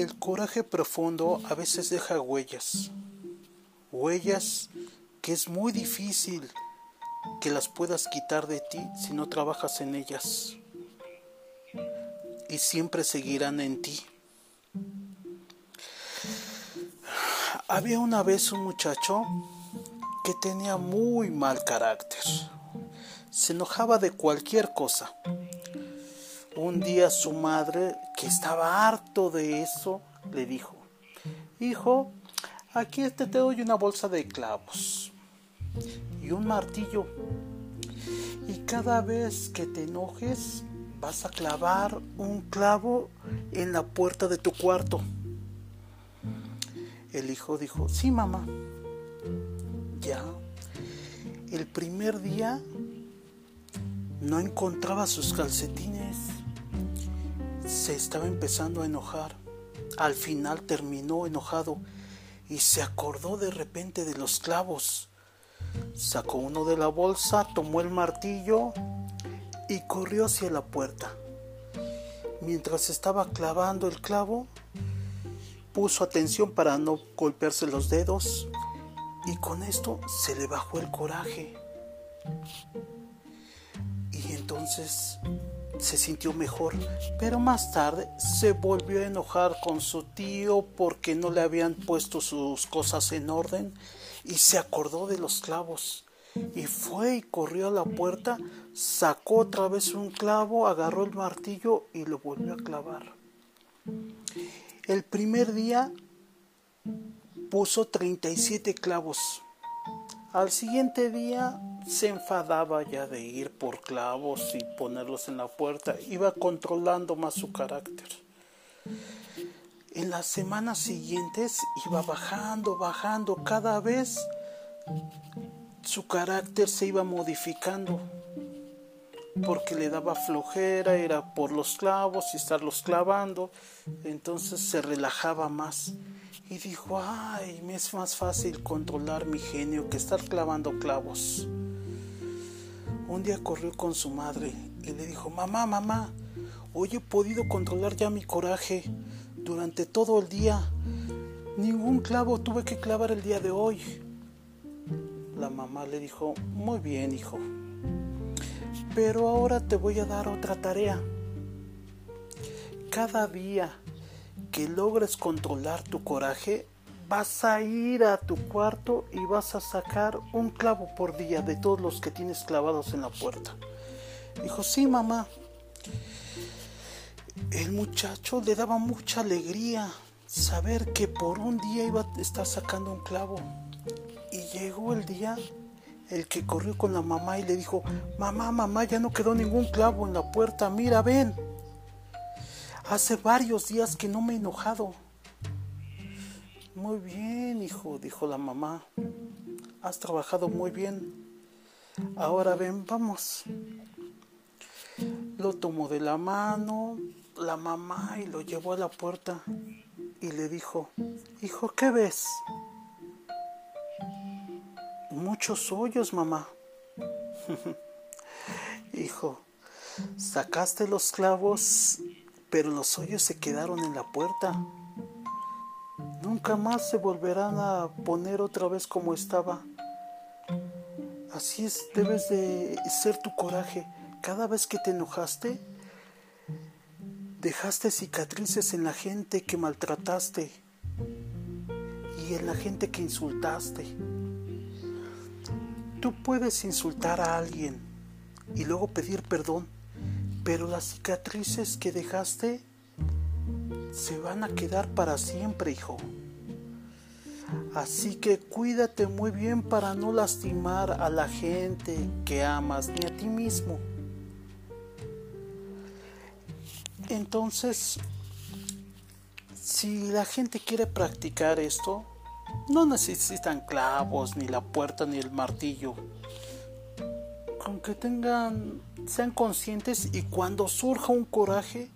El coraje profundo a veces deja huellas, huellas que es muy difícil que las puedas quitar de ti si no trabajas en ellas y siempre seguirán en ti. Había una vez un muchacho que tenía muy mal carácter. Se enojaba de cualquier cosa. Un día su madre, que estaba harto de eso, le dijo, Hijo, aquí te, doy una bolsa de clavos y un martillo. Y cada vez que te enojes, vas a clavar un clavo en la puerta de tu cuarto. El hijo dijo, sí, mamá. Ya. El primer día no encontraba sus calcetines. Se estaba empezando a enojar. Al final terminó enojado y se acordó de repente de los clavos. Sacó uno de la bolsa, tomó el martillo y corrió hacia la puerta. Mientras estaba clavando el clavo, puso atención para no golpearse los dedos y con esto se le bajó el coraje. Y entonces se sintió mejor, pero más tarde se volvió a enojar con su tío porque no le habían puesto sus cosas en orden y se acordó de los clavos. Y fue y corrió a la puerta, sacó otra vez un clavo, agarró el martillo y lo volvió a clavar. El primer día puso 37 clavos. Al siguiente día se enfadaba ya de ir por clavos y ponerlos en la puerta. Iba controlando más su carácter. En las semanas siguientes iba bajando, bajando. Cada vez su carácter se iba modificando porque le daba flojera, era por los clavos y estarlos clavando, entonces se relajaba más y dijo, ay, me es más fácil controlar mi genio que estar clavando clavos. Un día corrió con su madre y le dijo, mamá, mamá, hoy he podido controlar ya mi coraje durante todo el día. Ningún clavo tuve que clavar el día de hoy. La mamá le dijo, muy bien, hijo, pero ahora te voy a dar otra tarea. Cada día que logres controlar tu coraje, vas a ir a tu cuarto y vas a sacar un clavo por día de todos los que tienes clavados en la puerta. Dijo, sí, mamá. El muchacho le daba mucha alegría saber que por un día iba a estar sacando un clavo. Y llegó el día el que corrió con la mamá y le dijo, mamá, mamá, ya no quedó ningún clavo en la puerta, mira, ven. Hace varios días que no me he enojado. Muy bien, hijo, dijo la mamá. Has trabajado muy bien. Ahora ven, vamos. Lo tomó de la mano la mamá y lo llevó a la puerta y le dijo, hijo, ¿qué ves? Muchos hoyos, mamá. Hijo, sacaste los clavos, pero los hoyos se quedaron en la puerta. Nunca más se volverán a poner otra vez como estaba. Así es, debes de ser tu coraje. Cada vez que te enojaste, dejaste cicatrices en la gente que maltrataste y en la gente que insultaste. Tú puedes insultar a alguien y luego pedir perdón, pero las cicatrices que dejaste se van a quedar para siempre, hijo. Así que cuídate muy bien para no lastimar a la gente que amas ni a ti mismo. Entonces, si la gente quiere practicar esto, no necesitan clavos, ni la puerta, ni el martillo. Aunque tengan, sean conscientes y cuando surja un coraje,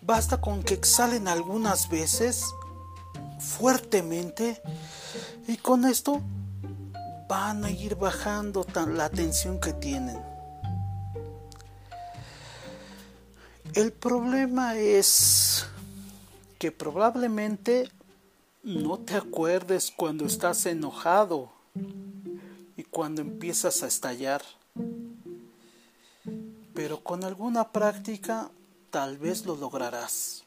basta con que exhalen algunas veces fuertemente y con esto van a ir bajando la tensión que tienen. El problema es que probablemente no te acuerdes cuando estás enojado y cuando empiezas a estallar. Pero con alguna práctica tal vez lo lograrás.